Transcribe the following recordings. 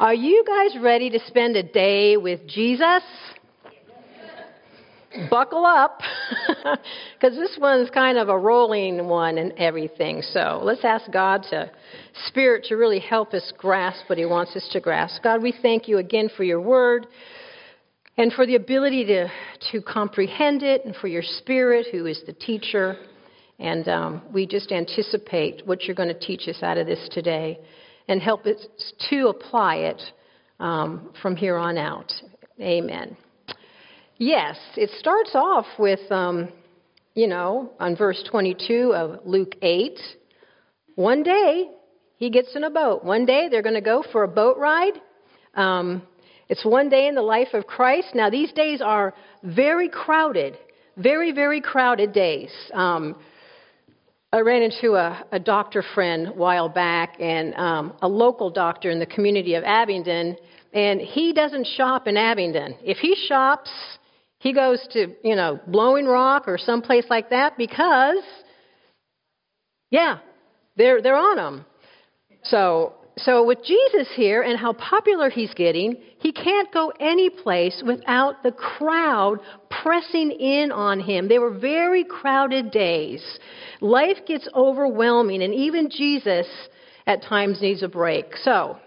Are you guys ready to spend a day with Jesus? Buckle up, because this one's kind of a rolling one and everything. So let's ask God to, Spirit, to really help us grasp what He wants us to grasp. God, we thank you again for your word and for the ability to, to comprehend it, and for your Spirit, who is the teacher. And um, we just anticipate what you're going to teach us out of this today and help us to apply it um, from here on out. Amen. Yes, it starts off with, um, you know, on verse 22 of Luke 8. One day he gets in a boat. One day they're going to go for a boat ride. Um, it's one day in the life of Christ. Now, these days are very crowded, very, very crowded days. Um, I ran into a, a doctor friend a while back, and um, a local doctor in the community of Abingdon, and he doesn't shop in Abingdon. If he shops, he goes to, you know, Blowing Rock or someplace like that because, yeah, they're, they're on him. So so with Jesus here and how popular he's getting, he can't go any place without the crowd pressing in on him. They were very crowded days. Life gets overwhelming, and even Jesus at times needs a break. So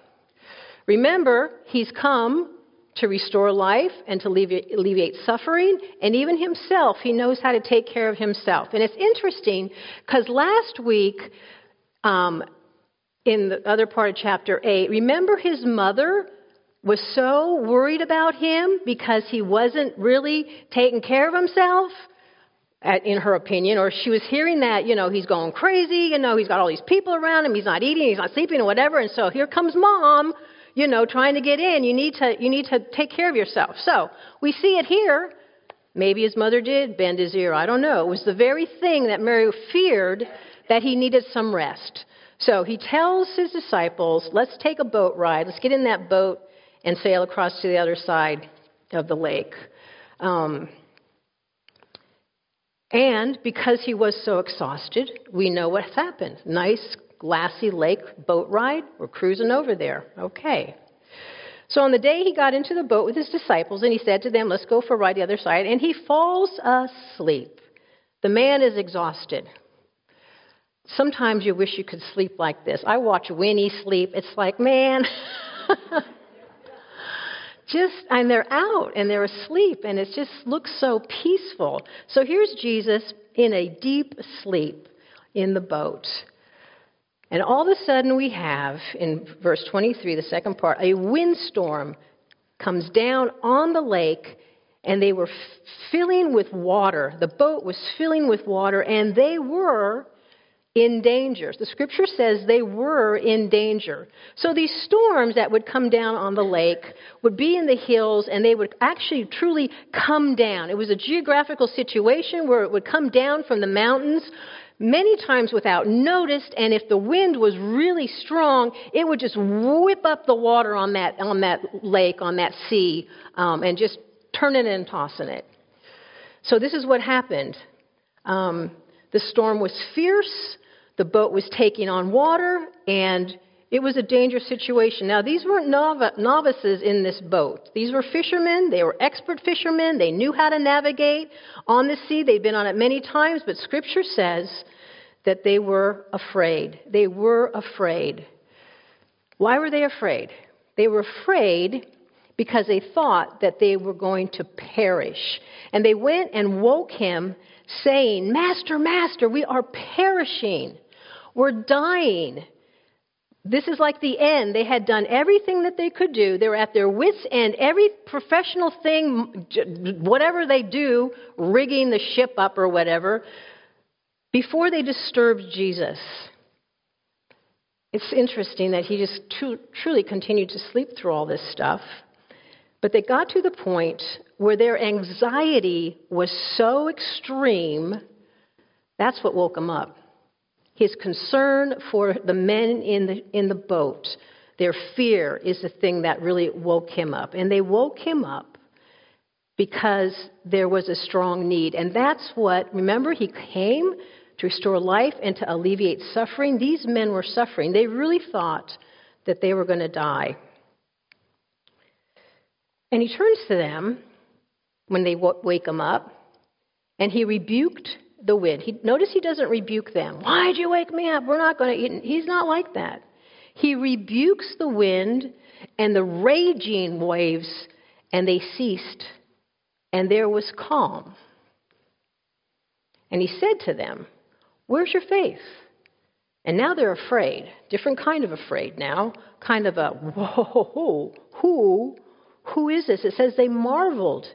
remember, he's come to restore life and to alleviate suffering, and even himself, he knows how to take care of himself. And it's interesting because last week, um, in the other part of chapter 8, remember his mother was so worried about him because he wasn't really taking care of himself, in her opinion, or she was hearing that, you know, he's going crazy, you know, he's got all these people around him, he's not eating, he's not sleeping, or whatever, and so here comes mom, you know, trying to get in. You need to, you need to take care of yourself. So we see it here. Maybe his mother did bend his ear. I don't know. It was the very thing that Mary feared that he needed some rest. So he tells his disciples, let's take a boat ride. Let's get in that boat and sail across to the other side of the lake. Um, and because he was so exhausted, we know what's happened. Nice, glassy lake boat ride. We're cruising over there. Okay. So on the day he got into the boat with his disciples, and he said to them, Let's go for a ride the other side, and he falls asleep. The man is exhausted. Sometimes you wish you could sleep like this. I watch Winnie sleep. It's like, man, just, and they're out and they're asleep, and it just looks so peaceful. So here's Jesus in a deep sleep in the boat. And all of a sudden, we have, in verse 23, the second part, a windstorm comes down on the lake, and they were filling with water. The boat was filling with water, and they were in danger. The scripture says they were in danger. So these storms that would come down on the lake would be in the hills and they would actually truly come down. It was a geographical situation where it would come down from the mountains many times without notice and if the wind was really strong it would just whip up the water on that on that lake on that sea um, and just turn it and tossing it so this is what happened um, the storm was fierce the boat was taking on water, and it was a dangerous situation. Now, these weren't novices in this boat. These were fishermen. They were expert fishermen. They knew how to navigate on the sea. They'd been on it many times, but Scripture says that they were afraid. They were afraid. Why were they afraid? They were afraid because they thought that they were going to perish. And they went and woke him, saying, Master, Master, we are perishing. We're dying. This is like the end. They had done everything that they could do. They were at their wits' end. Every professional thing, whatever they do, rigging the ship up or whatever, before they disturbed Jesus. It's interesting that he just truly continued to sleep through all this stuff. But they got to the point where their anxiety was so extreme, that's what woke them up his concern for the men in the, in the boat, their fear is the thing that really woke him up. And they woke him up because there was a strong need. And that's what, remember, he came to restore life and to alleviate suffering. These men were suffering. They really thought that they were going to die. And he turns to them when they wake him up, and he rebuked the wind. He, notice he doesn't rebuke them. Why'd you wake me up? We're not going to eat. He's not like that. He rebukes the wind and the raging waves, and they ceased, and there was calm. And he said to them, Where's your faith? And now they're afraid, different kind of afraid now, kind of a, whoa, who, who is this? It says they marveled.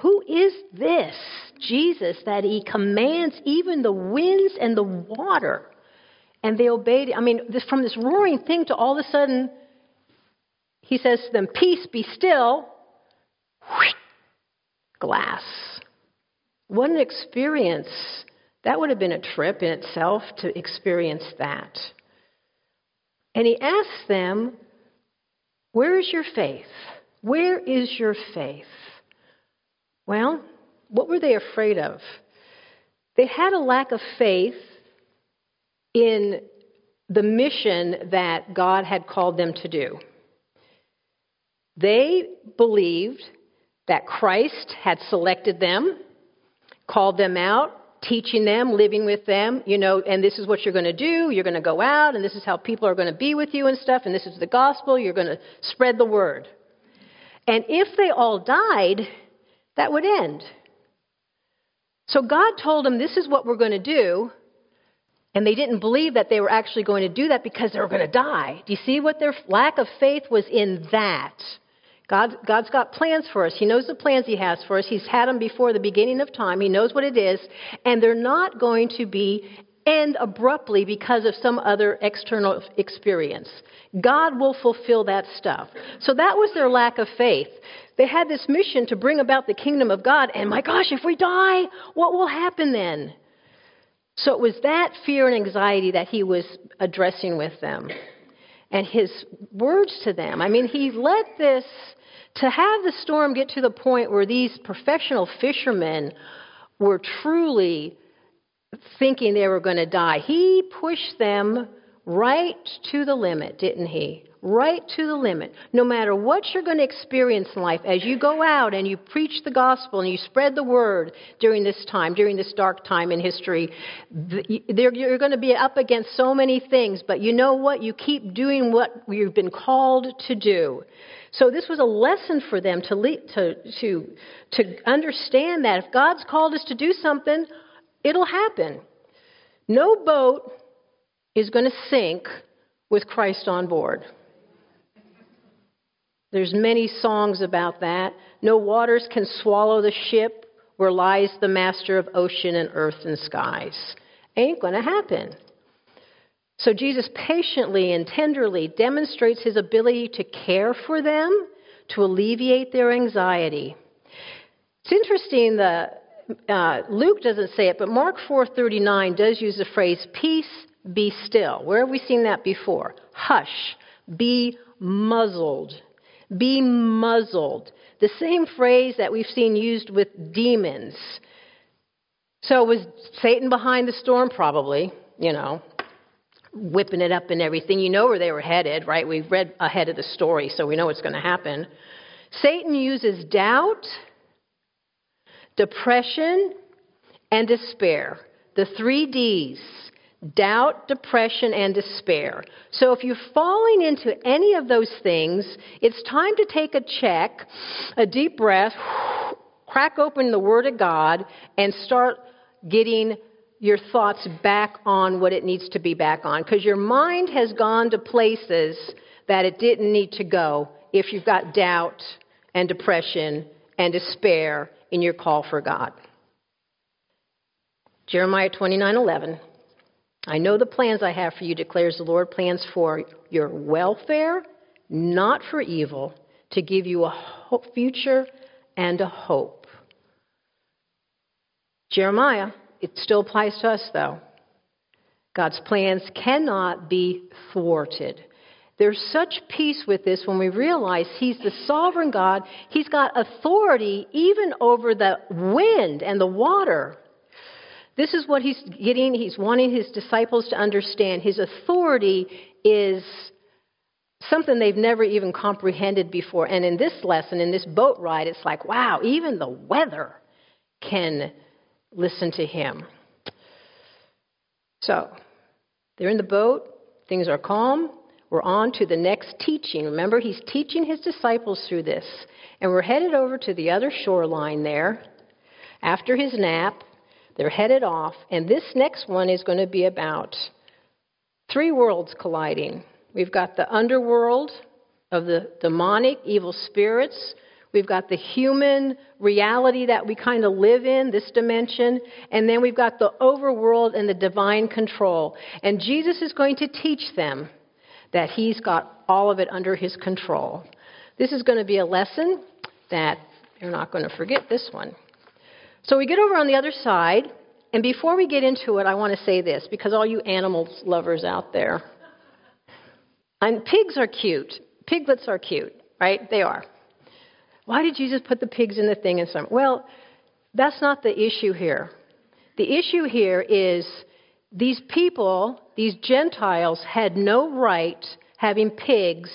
Who is this Jesus that he commands even the winds and the water? And they obeyed. I mean, this, from this roaring thing to all of a sudden, he says to them, Peace, be still. Glass. What an experience that would have been a trip in itself to experience that. And he asks them, Where is your faith? Where is your faith? Well, what were they afraid of? They had a lack of faith in the mission that God had called them to do. They believed that Christ had selected them, called them out, teaching them, living with them, you know, and this is what you're going to do. You're going to go out, and this is how people are going to be with you and stuff, and this is the gospel. You're going to spread the word. And if they all died, that would end. So God told them, This is what we're going to do. And they didn't believe that they were actually going to do that because they were going to die. Do you see what their lack of faith was in that? God, God's got plans for us. He knows the plans He has for us. He's had them before the beginning of time. He knows what it is. And they're not going to be end abruptly because of some other external experience. God will fulfill that stuff. So that was their lack of faith. They had this mission to bring about the kingdom of God, and my gosh, if we die, what will happen then? So it was that fear and anxiety that he was addressing with them. And his words to them, I mean, he let this to have the storm get to the point where these professional fishermen were truly thinking they were going to die, he pushed them right to the limit, didn't he? Right to the limit. No matter what you're going to experience in life, as you go out and you preach the gospel and you spread the word during this time, during this dark time in history, you're going to be up against so many things, but you know what? You keep doing what you've been called to do. So this was a lesson for them to, to, to, to understand that if God's called us to do something, it'll happen. No boat is going to sink with Christ on board. There's many songs about that. No waters can swallow the ship where lies the master of ocean and earth and skies. Ain't going to happen. So Jesus patiently and tenderly demonstrates his ability to care for them, to alleviate their anxiety. It's interesting that uh, Luke doesn't say it, but Mark 4:39 does use the phrase "peace, be still." Where have we seen that before? Hush, be muzzled, be muzzled. The same phrase that we've seen used with demons. So was Satan behind the storm? Probably, you know whipping it up and everything. You know where they were headed, right? We've read ahead of the story, so we know what's going to happen. Satan uses doubt, depression, and despair. The three D's doubt, depression, and despair. So if you're falling into any of those things, it's time to take a check, a deep breath, crack open the Word of God, and start getting your thoughts back on what it needs to be back on because your mind has gone to places that it didn't need to go if you've got doubt and depression and despair in your call for God. Jeremiah 29:11 I know the plans I have for you declares the Lord plans for your welfare not for evil to give you a future and a hope. Jeremiah it still applies to us, though. God's plans cannot be thwarted. There's such peace with this when we realize He's the sovereign God. He's got authority even over the wind and the water. This is what He's getting. He's wanting His disciples to understand. His authority is something they've never even comprehended before. And in this lesson, in this boat ride, it's like, wow, even the weather can listen to him. So, they're in the boat, things are calm. We're on to the next teaching. Remember, he's teaching his disciples through this. And we're headed over to the other shoreline there. After his nap, they're headed off. And this next one is going to be about three worlds colliding. We've got the underworld of the demonic, evil spirits. We've got the human reality that we kind of live in, this dimension. And then we've got the overworld and the divine control. And Jesus is going to teach them that he's got all of it under his control. This is going to be a lesson that you're not going to forget this one. So we get over on the other side. And before we get into it, I want to say this because all you animals lovers out there, and pigs are cute. Piglets are cute, right? They are. Why did Jesus put the pigs in the thing and some? Well, that's not the issue here. The issue here is these people, these Gentiles, had no right having pigs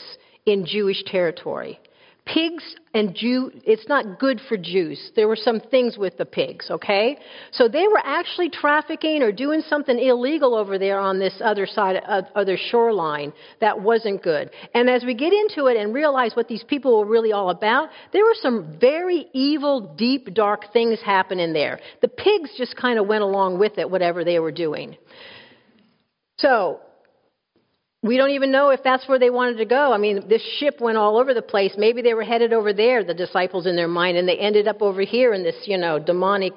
in Jewish territory. Pigs and Jew, it's not good for Jews. There were some things with the pigs, okay? So they were actually trafficking or doing something illegal over there on this other side, uh, other shoreline that wasn't good. And as we get into it and realize what these people were really all about, there were some very evil, deep, dark things happening there. The pigs just kind of went along with it, whatever they were doing. So, we don't even know if that's where they wanted to go. I mean, this ship went all over the place. Maybe they were headed over there, the disciples in their mind, and they ended up over here in this, you know, demonic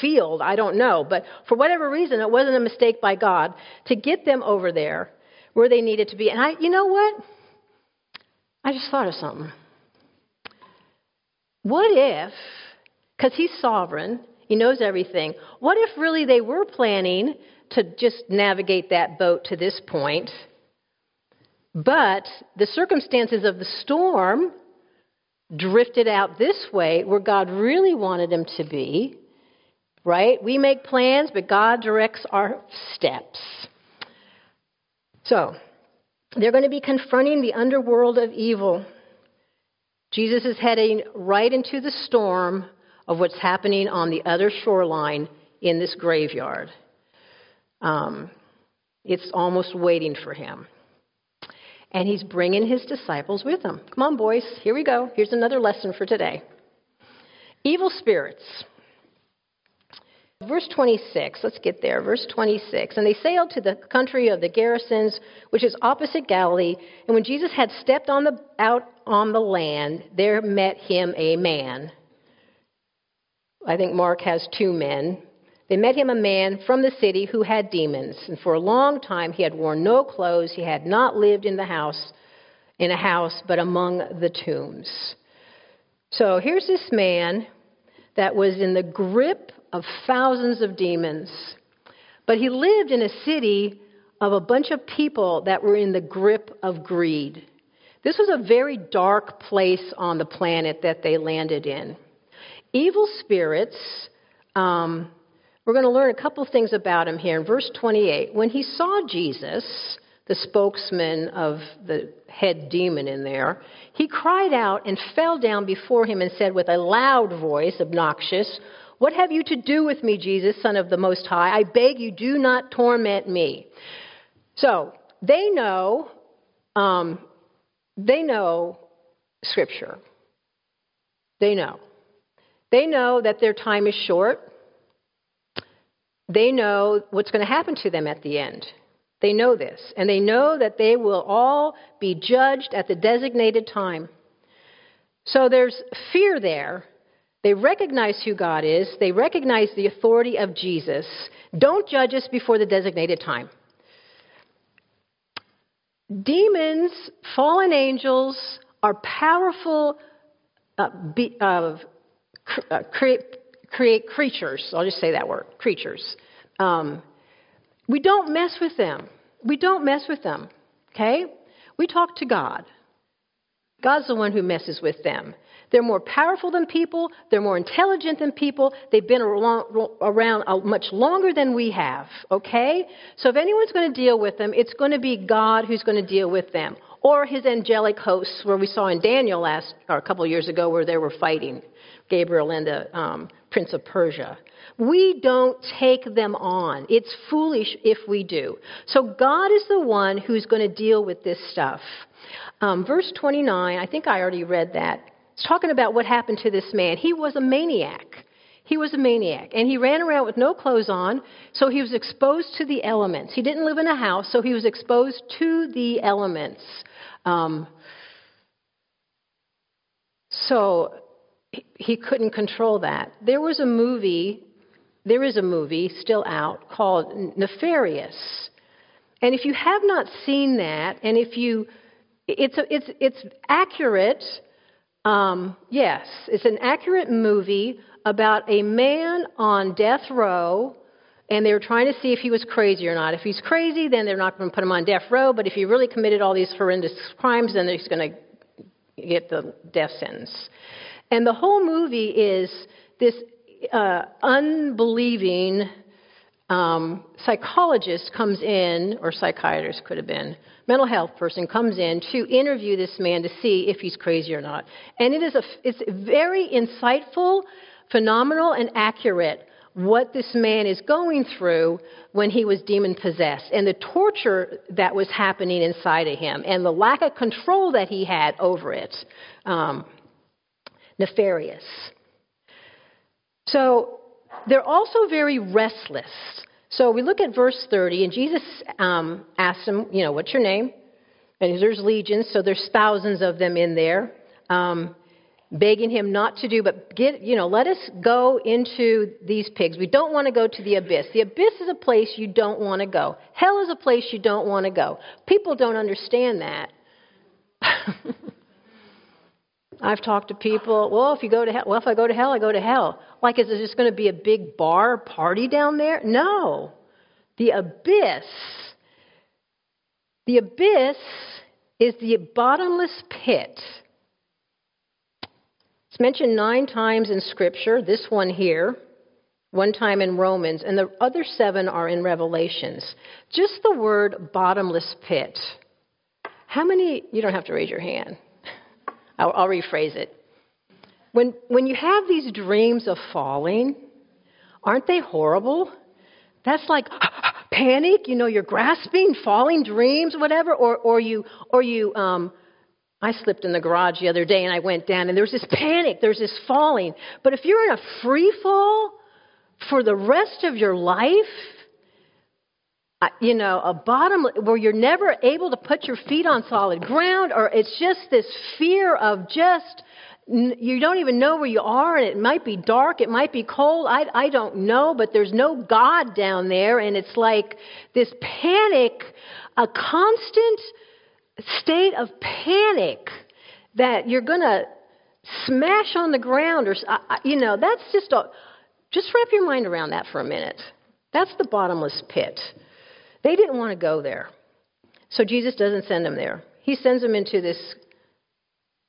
field. I don't know. But for whatever reason, it wasn't a mistake by God to get them over there where they needed to be. And I, you know what? I just thought of something. What if, because He's sovereign, He knows everything, what if really they were planning to just navigate that boat to this point? But the circumstances of the storm drifted out this way where God really wanted them to be, right? We make plans, but God directs our steps. So, they're going to be confronting the underworld of evil. Jesus is heading right into the storm of what's happening on the other shoreline in this graveyard. Um, it's almost waiting for him and he's bringing his disciples with him. Come on, boys, here we go. Here's another lesson for today. Evil spirits. Verse 26, let's get there. Verse 26. And they sailed to the country of the Gerasenes, which is opposite Galilee. And when Jesus had stepped on the, out on the land, there met him a man. I think Mark has two men. They met him a man from the city who had demons, and for a long time he had worn no clothes. He had not lived in the house, in a house, but among the tombs. So here's this man that was in the grip of thousands of demons, but he lived in a city of a bunch of people that were in the grip of greed. This was a very dark place on the planet that they landed in. Evil spirits. Um, we're going to learn a couple things about him here in verse 28. When he saw Jesus, the spokesman of the head demon in there, he cried out and fell down before him and said with a loud voice, obnoxious, What have you to do with me, Jesus, Son of the Most High? I beg you, do not torment me. So they know, um, they know Scripture. They know. They know that their time is short. They know what's going to happen to them at the end. They know this. And they know that they will all be judged at the designated time. So there's fear there. They recognize who God is, they recognize the authority of Jesus. Don't judge us before the designated time. Demons, fallen angels, are powerful uh, be, uh, uh, create creatures. I'll just say that word creatures. Um, we don't mess with them. We don't mess with them. Okay? We talk to God. God's the one who messes with them. They're more powerful than people. They're more intelligent than people. They've been around much longer than we have. Okay? So if anyone's going to deal with them, it's going to be God who's going to deal with them. Or his angelic hosts, where we saw in Daniel last, or a couple of years ago, where they were fighting Gabriel and the um, prince of Persia. We don't take them on. It's foolish if we do. So God is the one who's going to deal with this stuff. Um, verse 29, I think I already read that. It's talking about what happened to this man. He was a maniac. He was a maniac. And he ran around with no clothes on, so he was exposed to the elements. He didn't live in a house, so he was exposed to the elements. Um, so he couldn't control that. There was a movie, there is a movie still out called Nefarious. And if you have not seen that, and if you, it's, a, it's, it's accurate, um, yes, it's an accurate movie about a man on death row, and they were trying to see if he was crazy or not. If he's crazy, then they're not going to put him on death row, but if he really committed all these horrendous crimes, then he's going to get the death sentence. And the whole movie is this uh, unbelieving um, psychologist comes in, or psychiatrist could have been, mental health person comes in to interview this man to see if he's crazy or not. And it is a, it's very insightful, phenomenal, and accurate what this man is going through when he was demon possessed and the torture that was happening inside of him and the lack of control that he had over it. Um, nefarious. So they're also very restless. So we look at verse 30, and Jesus um, asks them, you know, what's your name? And there's legions, so there's thousands of them in there, um, begging him not to do, but get, you know, let us go into these pigs. We don't want to go to the abyss. The abyss is a place you don't want to go. Hell is a place you don't want to go. People don't understand that. I've talked to people, well, if you go to hell, well, if I go to hell, I go to hell. Like, is there just going to be a big bar party down there? No. The abyss, the abyss is the bottomless pit. It's mentioned nine times in Scripture, this one here, one time in Romans, and the other seven are in Revelations. Just the word bottomless pit. How many, you don't have to raise your hand. I'll, I'll rephrase it. When, when you have these dreams of falling, aren't they horrible? That's like panic, you know, you're grasping, falling dreams, whatever, or, or you, or you, um, I slipped in the garage the other day and I went down and there's this panic, there's this falling. But if you're in a free fall for the rest of your life, you know, a bottom where you're never able to put your feet on solid ground, or it's just this fear of just you don't even know where you are, and it might be dark, it might be cold. I I don't know, but there's no God down there, and it's like this panic, a constant state of panic that you're gonna smash on the ground, or you know, that's just a just wrap your mind around that for a minute. That's the bottomless pit. They didn't want to go there. So Jesus doesn't send them there. He sends them into this,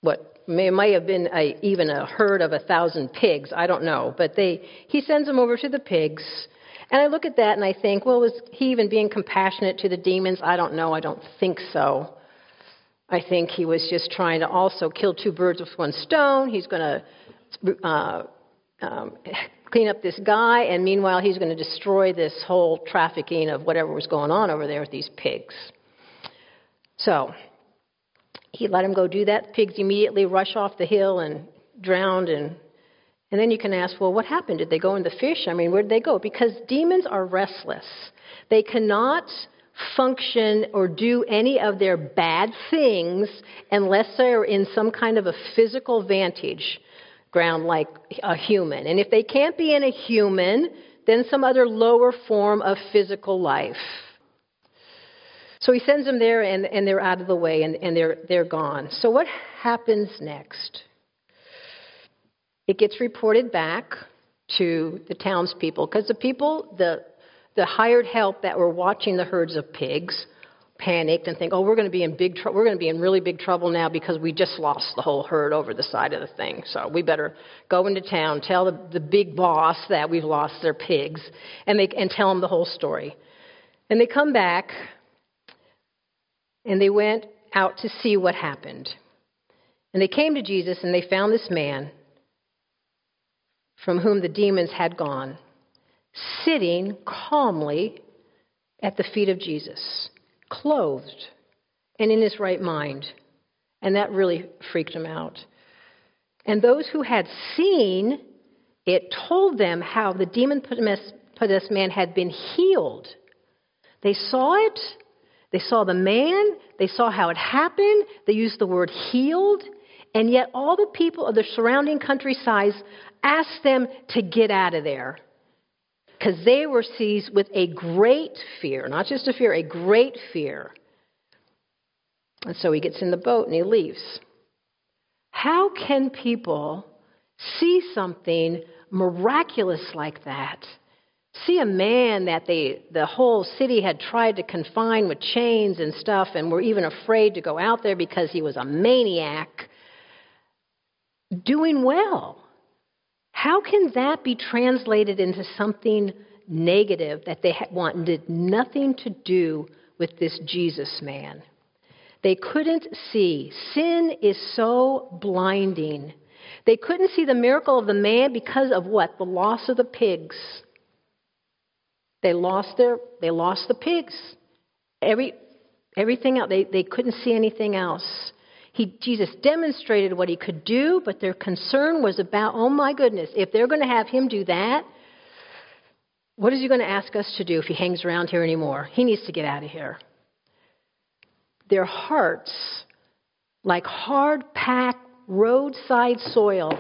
what may, have been a, even a herd of a thousand pigs. I don't know. But they, he sends them over to the pigs. And I look at that and I think, well, was he even being compassionate to the demons? I don't know. I don't think so. I think he was just trying to also kill two birds with one stone. He's going to uh, um, clean up this guy, and meanwhile, he's going to destroy this whole trafficking of whatever was going on over there with these pigs. So, he let him go do that. The pigs immediately rush off the hill and drowned and and then you can ask, well, what happened? Did they go in the fish? I mean, where did they go? Because demons are restless. They cannot function or do any of their bad things unless they're in some kind of a physical vantage ground like a human. And if they can't be in a human, then some other lower form of physical life. So he sends them there, and, and they're out of the way, and, and they're, they're gone. So what happens next? It gets reported back to the townspeople, because the people, the, the hired help that were watching the herds of pigs, panicked and think, oh, we're going to be in big trouble. We're going to be in really big trouble now because we just lost the whole herd over the side of the thing. So we better go into town, tell the, the big boss that we've lost their pigs, and they and tell them the whole story. And they come back, and they went out to see what happened. And they came to Jesus and they found this man from whom the demons had gone, sitting calmly at the feet of Jesus, clothed and in his right mind. And that really freaked him out. And those who had seen it told them how the demon possessed man had been healed. They saw it, they saw the man, they saw how it happened, they used the word healed, and yet all the people of the surrounding countryside asked them to get out of there because they were seized with a great fear, not just a fear, a great fear. And so he gets in the boat and he leaves. How can people see something miraculous like that? See a man that they, the whole city had tried to confine with chains and stuff and were even afraid to go out there because he was a maniac, doing well. How can that be translated into something negative that they wanted nothing to do with this Jesus man? They couldn't see. Sin is so blinding. They couldn't see the miracle of the man because of what? The loss of the pigs. They lost their they lost the pigs. Every everything else they, they couldn't see anything else. He, Jesus demonstrated what he could do, but their concern was about, oh my goodness, if they're going to have him do that, what is he going to ask us to do if he hangs around here anymore? He needs to get out of here their hearts like hard packed roadside soil.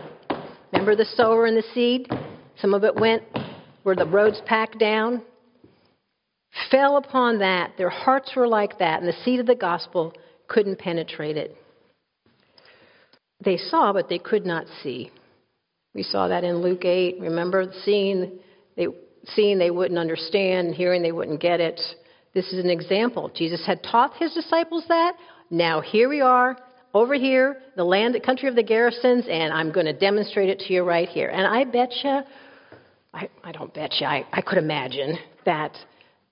Remember the sower and the seed? Some of it went where the roads packed down. Fell upon that. Their hearts were like that, and the seed of the gospel couldn't penetrate it. They saw, but they could not see. We saw that in Luke 8. Remember, seeing they, seeing they wouldn't understand, hearing they wouldn't get it. This is an example. Jesus had taught his disciples that. Now here we are, over here, the land, the country of the Gerasenes, and I'm going to demonstrate it to you right here. And I bet you, I, I don't bet you, I, I could imagine that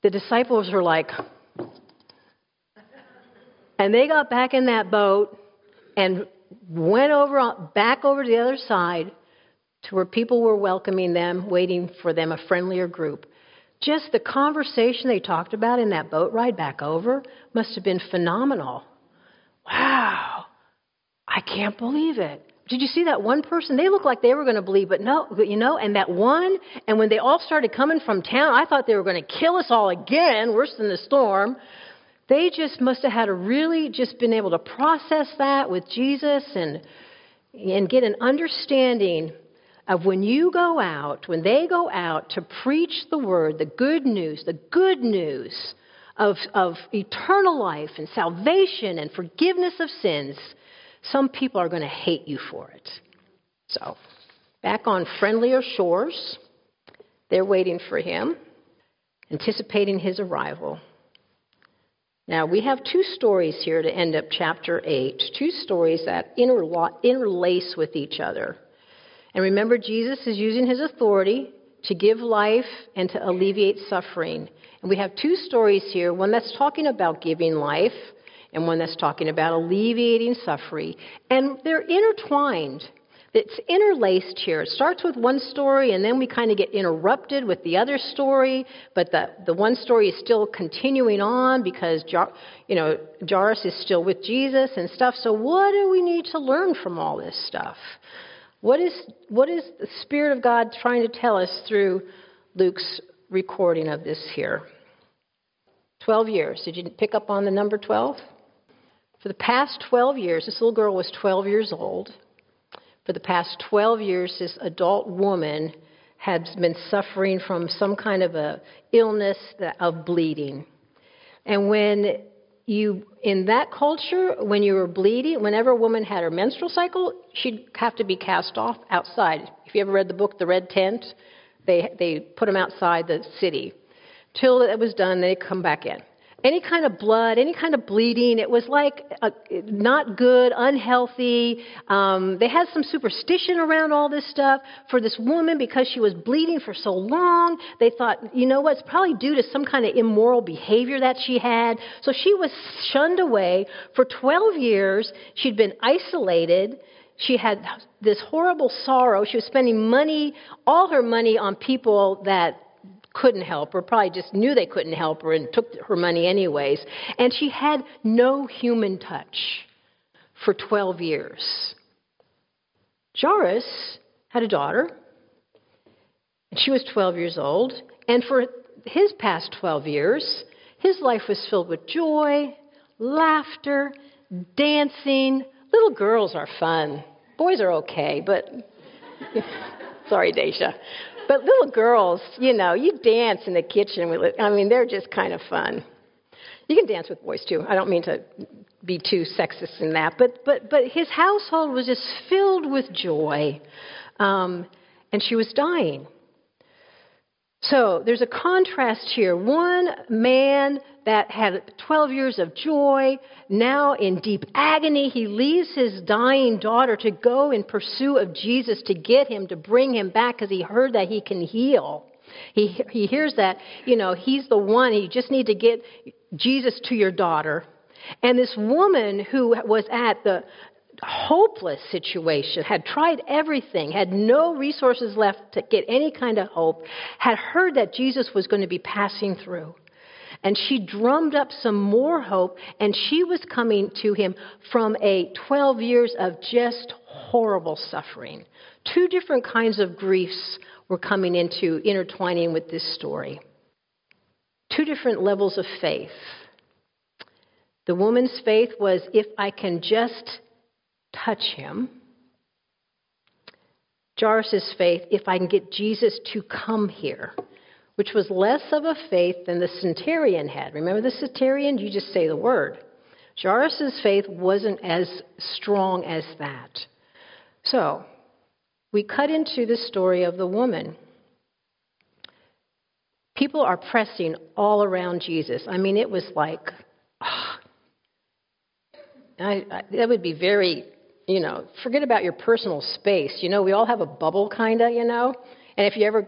the disciples were like, and they got back in that boat and went over back over to the other side to where people were welcoming them, waiting for them, a friendlier group. Just the conversation they talked about in that boat ride back over must have been phenomenal. Wow, I can't believe it. Did you see that one person? They looked like they were going to believe, but no, you know, and that one, and when they all started coming from town, I thought they were going to kill us all again, worse than the storm. They just must have had a really just been able to process that with Jesus and and get an understanding of when you go out, when they go out to preach the word, the good news, the good news of, of eternal life and salvation and forgiveness of sins, some people are going to hate you for it. So, back on friendlier shores, they're waiting for him, anticipating his arrival. Now, we have two stories here to end up chapter 8, two stories that interlace with each other. And remember, Jesus is using his authority to give life and to alleviate suffering. And we have two stories here one that's talking about giving life, and one that's talking about alleviating suffering. And they're intertwined. It's interlaced here. It starts with one story, and then we kind of get interrupted with the other story. But the, the one story is still continuing on because you know Jairus is still with Jesus and stuff. So what do we need to learn from all this stuff? What is, what is the Spirit of God trying to tell us through Luke's recording of this here? 12 years. Did you pick up on the number 12? For the past 12 years, this little girl was 12 years old. For the past 12 years, this adult woman had been suffering from some kind of a illness of bleeding. And when you in that culture when you were bleeding whenever a woman had her menstrual cycle she'd have to be cast off outside. If you ever read the book the red tent they they put them outside the city. Till it was done they come back in any kind of blood, any kind of bleeding. It was like a, not good, unhealthy. Um, they had some superstition around all this stuff for this woman because she was bleeding for so long. They thought, you know what, it's probably due to some kind of immoral behavior that she had. So she was shunned away for 12 years. She'd been isolated. She had this horrible sorrow. She was spending money, all her money, on people that couldn't help her, probably just knew they couldn't help her and took her money anyways. And she had no human touch for 12 years. Jairus had a daughter, and she was 12 years old. And for his past 12 years, his life was filled with joy, laughter, dancing. Little girls are fun. Boys are okay, but sorry, Daisha. But little girls, you know, you dance in the kitchen with I mean, they're just kind of fun. You can dance with boys too. I don't mean to be too sexist in that, but but but his household was just filled with joy, um, and she was dying. So there's a contrast here. One man that had 12 years of joy, now in deep agony, he leaves his dying daughter to go in pursuit of Jesus to get him, to bring him back because he heard that he can heal. He, he hears that, you know, he's the one, you just need to get Jesus to your daughter. And this woman who was at the, hopeless situation, had tried everything, had no resources left to get any kind of hope, had heard that Jesus was going to be passing through. And she drummed up some more hope, and she was coming to him from a 12 years of just horrible suffering. Two different kinds of griefs were coming into intertwining with this story. Two different levels of faith. The woman's faith was if I can just touch him. Jairus' faith, if I can get Jesus to come here, which was less of a faith than the centurion had. Remember the centurion? You just say the word. Jairus' faith wasn't as strong as that. So, we cut into the story of the woman. People are pressing all around Jesus. I mean, it was like, oh, I, I, that would be very you know, forget about your personal space. You know, we all have a bubble, kind of, you know. And if you ever,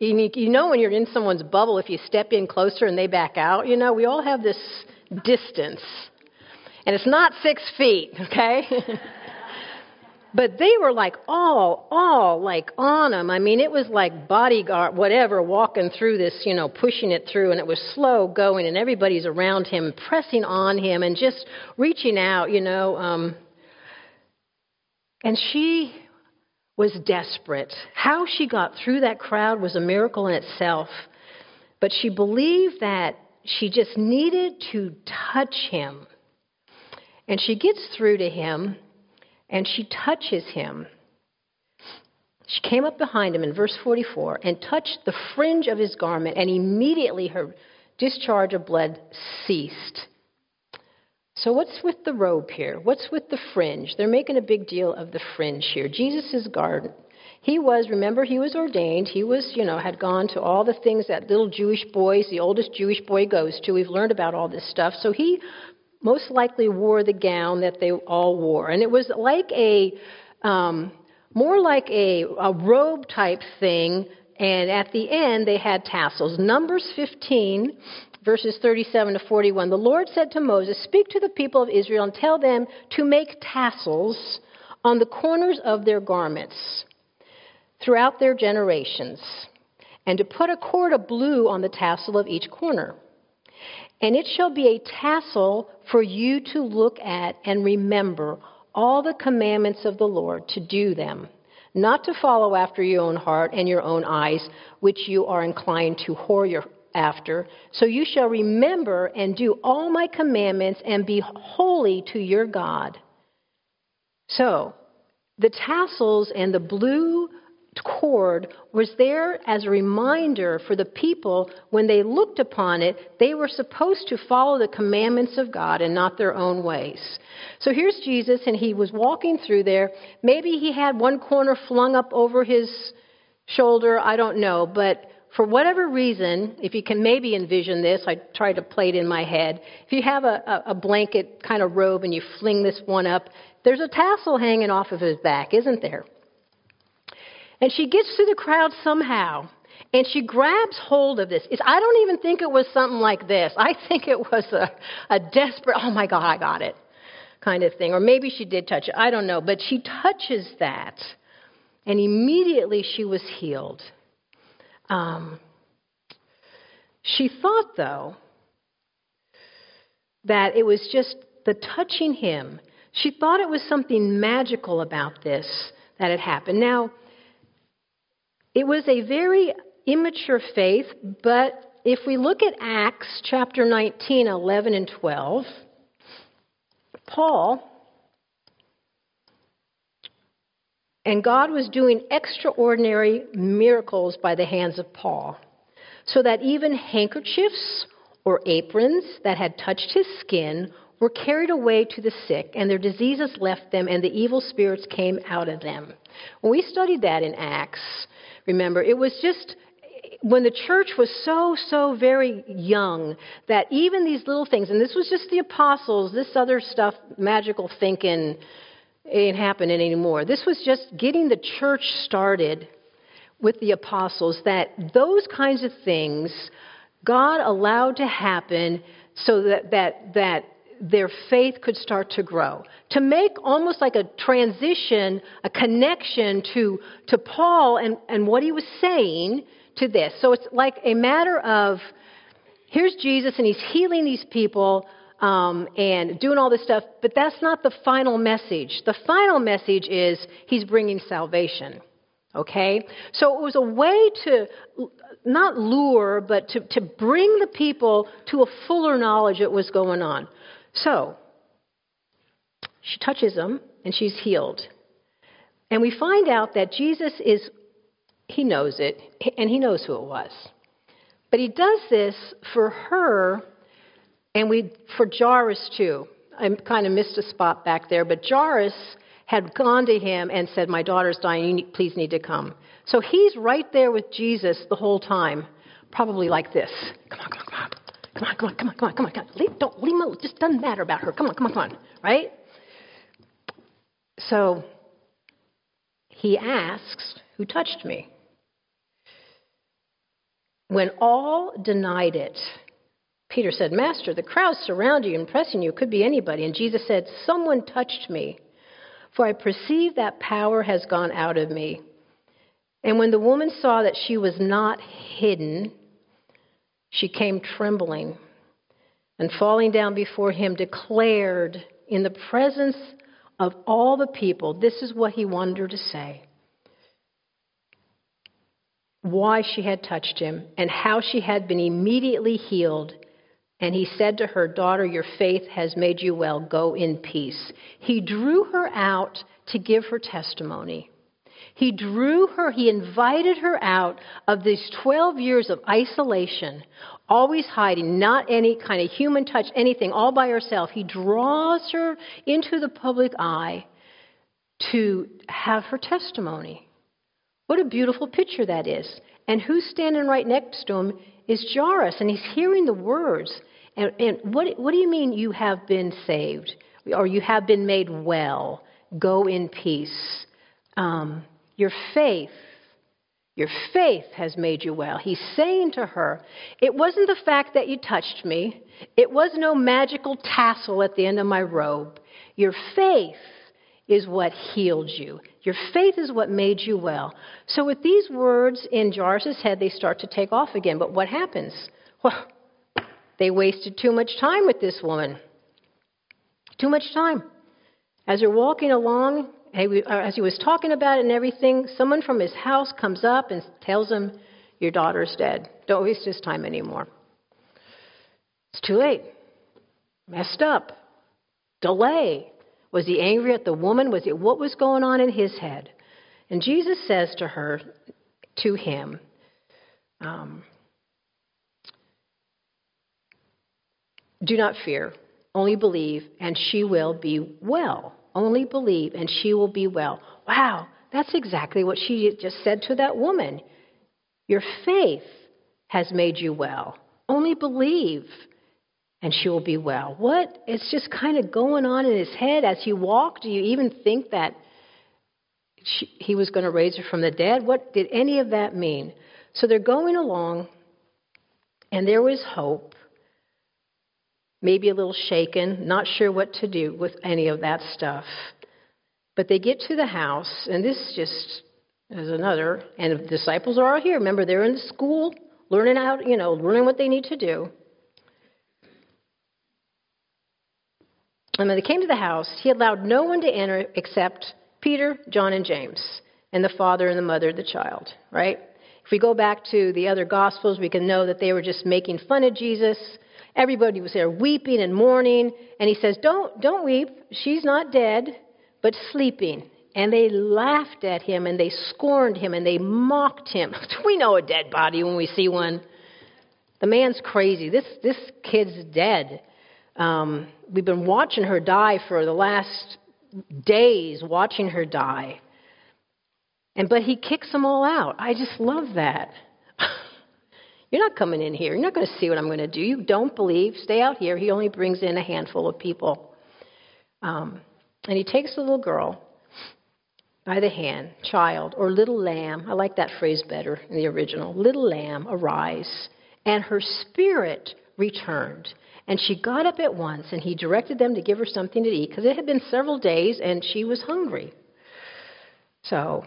you know, when you're in someone's bubble, if you step in closer and they back out, you know, we all have this distance. And it's not six feet, okay? but they were like all, all like on him. I mean, it was like bodyguard, whatever, walking through this, you know, pushing it through, and it was slow going, and everybody's around him, pressing on him, and just reaching out, you know. Um, and she was desperate. How she got through that crowd was a miracle in itself. But she believed that she just needed to touch him. And she gets through to him and she touches him. She came up behind him in verse 44 and touched the fringe of his garment, and immediately her discharge of blood ceased. So, what's with the robe here? What's with the fringe? They're making a big deal of the fringe here. Jesus' garden. He was, remember, he was ordained. He was, you know, had gone to all the things that little Jewish boys, the oldest Jewish boy goes to. We've learned about all this stuff. So he most likely wore the gown that they all wore. And it was like a, um, more like a, a robe type thing. And at the end, they had tassels. Numbers 15 verses 37 to 41, the Lord said to Moses, Speak to the people of Israel and tell them to make tassels on the corners of their garments throughout their generations, and to put a cord of blue on the tassel of each corner. And it shall be a tassel for you to look at and remember all the commandments of the Lord to do them, not to follow after your own heart and your own eyes, which you are inclined to whore your, after. So you shall remember and do all my commandments and be holy to your God. So, the tassels and the blue cord was there as a reminder for the people when they looked upon it, they were supposed to follow the commandments of God and not their own ways. So here's Jesus, and he was walking through there. Maybe he had one corner flung up over his shoulder, I don't know, but for whatever reason, if you can maybe envision this, I try to play it in my head. If you have a, a blanket kind of robe and you fling this one up, there's a tassel hanging off of his back, isn't there? And she gets through the crowd somehow, and she grabs hold of this. It's, I don't even think it was something like this. I think it was a, a desperate, oh my God, I got it kind of thing. Or maybe she did touch it. I don't know. But she touches that, and immediately she was healed. Um, she thought, though, that it was just the touching him. She thought it was something magical about this that had happened. Now, it was a very immature faith, but if we look at Acts chapter 19, 11, and 12, Paul, and God was doing extraordinary miracles by the hands of Paul, so that even handkerchiefs or aprons that had touched his skin were carried away to the sick, and their diseases left them, and the evil spirits came out of them. When we studied that in Acts, remember, it was just when the church was so, so very young that even these little things, and this was just the apostles, this other stuff, magical thinking, ain't happening anymore. This was just getting the church started with the apostles, that those kinds of things God allowed to happen so that, that, that their faith could start to grow. To make almost like a transition, a connection to, to Paul and, and what he was saying to this. So it's like a matter of here's Jesus and he's healing these people um, and doing all this stuff, but that's not the final message. The final message is he's bringing salvation. Okay? So it was a way to not lure, but to, to bring the people to a fuller knowledge of what was going on. So, she touches him and she's healed. And we find out that Jesus is he knows it, and he knows who it was. But he does this for her, and we for Jairus too. I kind of missed a spot back there, but Jairus had gone to him and said, "My daughter's dying. You please need to come." So he's right there with Jesus the whole time, probably like this. Come on, come on, come on. Come on, come on, come on, come on, come on. Come on. Leave, don't leave me. Just doesn't matter about her. Come on, come on, come on. Right? So he asks, "Who touched me?" When all denied it, Peter said, Master, the crowds surround you and pressing you. Could be anybody. And Jesus said, Someone touched me, for I perceive that power has gone out of me. And when the woman saw that she was not hidden, she came trembling and falling down before him, declared in the presence of all the people, this is what he wanted her to say why she had touched him and how she had been immediately healed. And he said to her, Daughter, your faith has made you well. Go in peace. He drew her out to give her testimony. He drew her, he invited her out of these 12 years of isolation, always hiding, not any kind of human touch, anything, all by herself. He draws her into the public eye to have her testimony. What a beautiful picture that is. And who's standing right next to him is Jairus, and he's hearing the words. And, and what, what do you mean you have been saved? Or you have been made well? Go in peace. Um, your faith, your faith has made you well. He's saying to her, It wasn't the fact that you touched me, it was no magical tassel at the end of my robe. Your faith is what healed you. Your faith is what made you well. So, with these words in Jairus' head, they start to take off again. But what happens? Well, they wasted too much time with this woman. Too much time. As they're walking along, uh, as he was talking about it and everything, someone from his house comes up and tells him, Your daughter's dead. Don't waste his time anymore. It's too late. Messed up. Delay. Was he angry at the woman? Was it what was going on in his head? And Jesus says to her, to him, um, Do not fear, only believe, and she will be well. Only believe, and she will be well. Wow, that's exactly what she just said to that woman. Your faith has made you well. Only believe, and she will be well. What? It's just kind of going on in his head as he walked. Do you even think that she, he was going to raise her from the dead? What did any of that mean? So they're going along, and there was hope. Maybe a little shaken, not sure what to do with any of that stuff. But they get to the house, and this just is another, and the disciples are all here. Remember, they're in school, learning out, you know, learning what they need to do. And when they came to the house, he allowed no one to enter except Peter, John, and James, and the father and the mother of the child, right? If we go back to the other Gospels, we can know that they were just making fun of Jesus. Everybody was there weeping and mourning. And he says, Don't, don't weep. She's not dead but sleeping. And they laughed at him and they scorned him and they mocked him. we know a dead body when we see one. The man's crazy. This, this kid's dead. Um, we've been watching her die for the last days, watching her die. And but he kicks them all out. I just love that. You're not coming in here. You're not going to see what I'm going to do. You don't believe. Stay out here. He only brings in a handful of people. Um, and he takes the little girl by the hand, child, or little lamb. I like that phrase better in the original. Little lamb, arise. And her spirit returned. And she got up at once, and he directed them to give her something to eat, because it had been several days and she was hungry. So,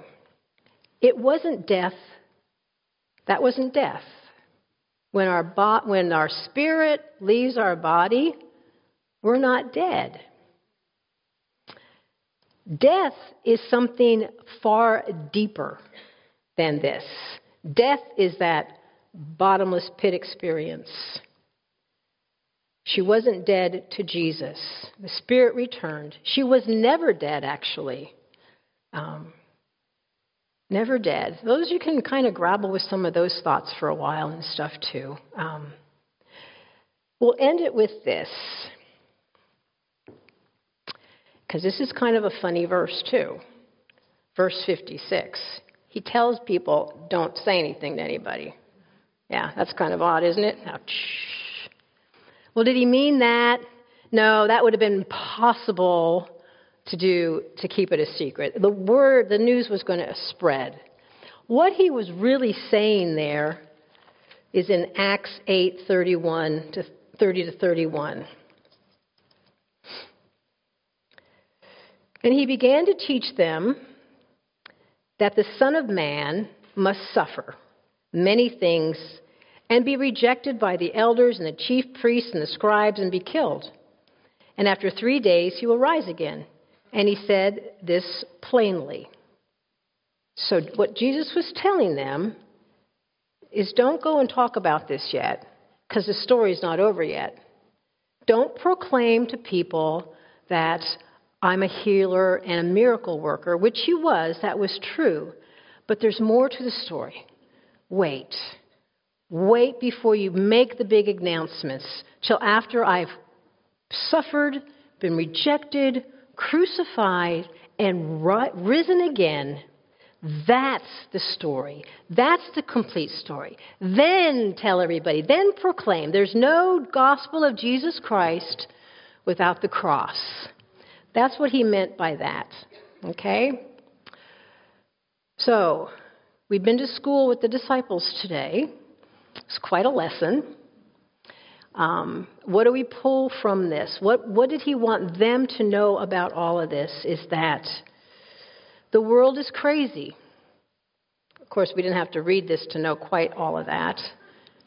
it wasn't death. That wasn't death. When our, bo- when our spirit leaves our body, we're not dead. Death is something far deeper than this. Death is that bottomless pit experience. She wasn't dead to Jesus. The Spirit returned. She was never dead, actually. Um, never dead. Those you can kind of grapple with some of those thoughts for a while and stuff too. Um, we'll end it with this because this is kind of a funny verse, too. Verse 56. He tells people, don't say anything to anybody. Yeah, that's kind of odd, isn't it? Now, well, did he mean that? No, that would have been impossible to do to keep it a secret. The word, the news was going to spread. What he was really saying there is in Acts 8:31 to 30 to 31. And he began to teach them that the Son of Man must suffer many things and be rejected by the elders and the chief priests and the scribes and be killed. And after three days he will rise again. And he said this plainly. So, what Jesus was telling them is don't go and talk about this yet, because the story's not over yet. Don't proclaim to people that I'm a healer and a miracle worker, which he was, that was true. But there's more to the story. Wait. Wait before you make the big announcements till after I've suffered, been rejected, crucified, and risen again. That's the story. That's the complete story. Then tell everybody, then proclaim. There's no gospel of Jesus Christ without the cross. That's what he meant by that. Okay? So, we've been to school with the disciples today. It's quite a lesson. Um, what do we pull from this? What, what did he want them to know about all of this? Is that the world is crazy. Of course, we didn't have to read this to know quite all of that.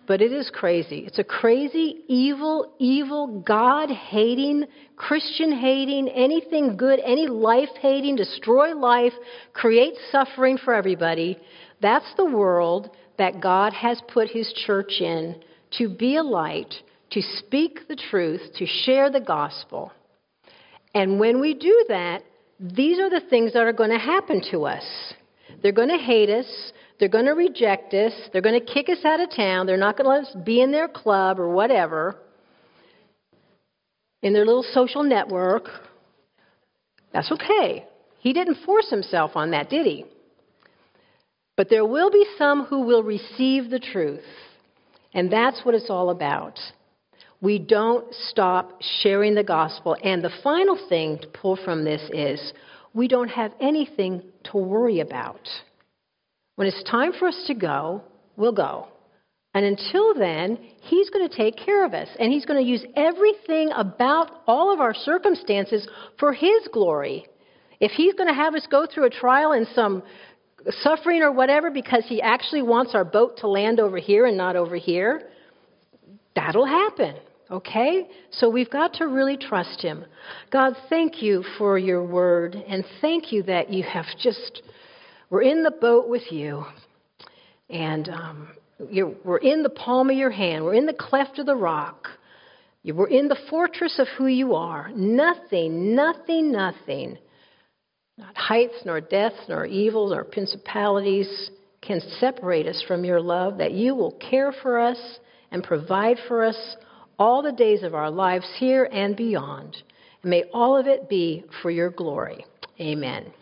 But it is crazy. It's a crazy, evil, evil, God hating, Christian hating, anything good, any life hating, destroy life, create suffering for everybody. That's the world that God has put his church in to be a light, to speak the truth, to share the gospel. And when we do that, these are the things that are going to happen to us. They're going to hate us. They're going to reject us. They're going to kick us out of town. They're not going to let us be in their club or whatever, in their little social network. That's okay. He didn't force himself on that, did he? But there will be some who will receive the truth. And that's what it's all about. We don't stop sharing the gospel. And the final thing to pull from this is we don't have anything to worry about. When it's time for us to go, we'll go. And until then, He's going to take care of us. And He's going to use everything about all of our circumstances for His glory. If He's going to have us go through a trial and some suffering or whatever because He actually wants our boat to land over here and not over here, that'll happen. Okay? So we've got to really trust Him. God, thank you for your word, and thank you that you have just, we're in the boat with you. And um, we're in the palm of your hand. We're in the cleft of the rock. We're in the fortress of who you are. Nothing, nothing, nothing, not heights, nor deaths, nor evils, nor principalities can separate us from your love, that you will care for us and provide for us all the days of our lives here and beyond. And may all of it be for your glory. Amen.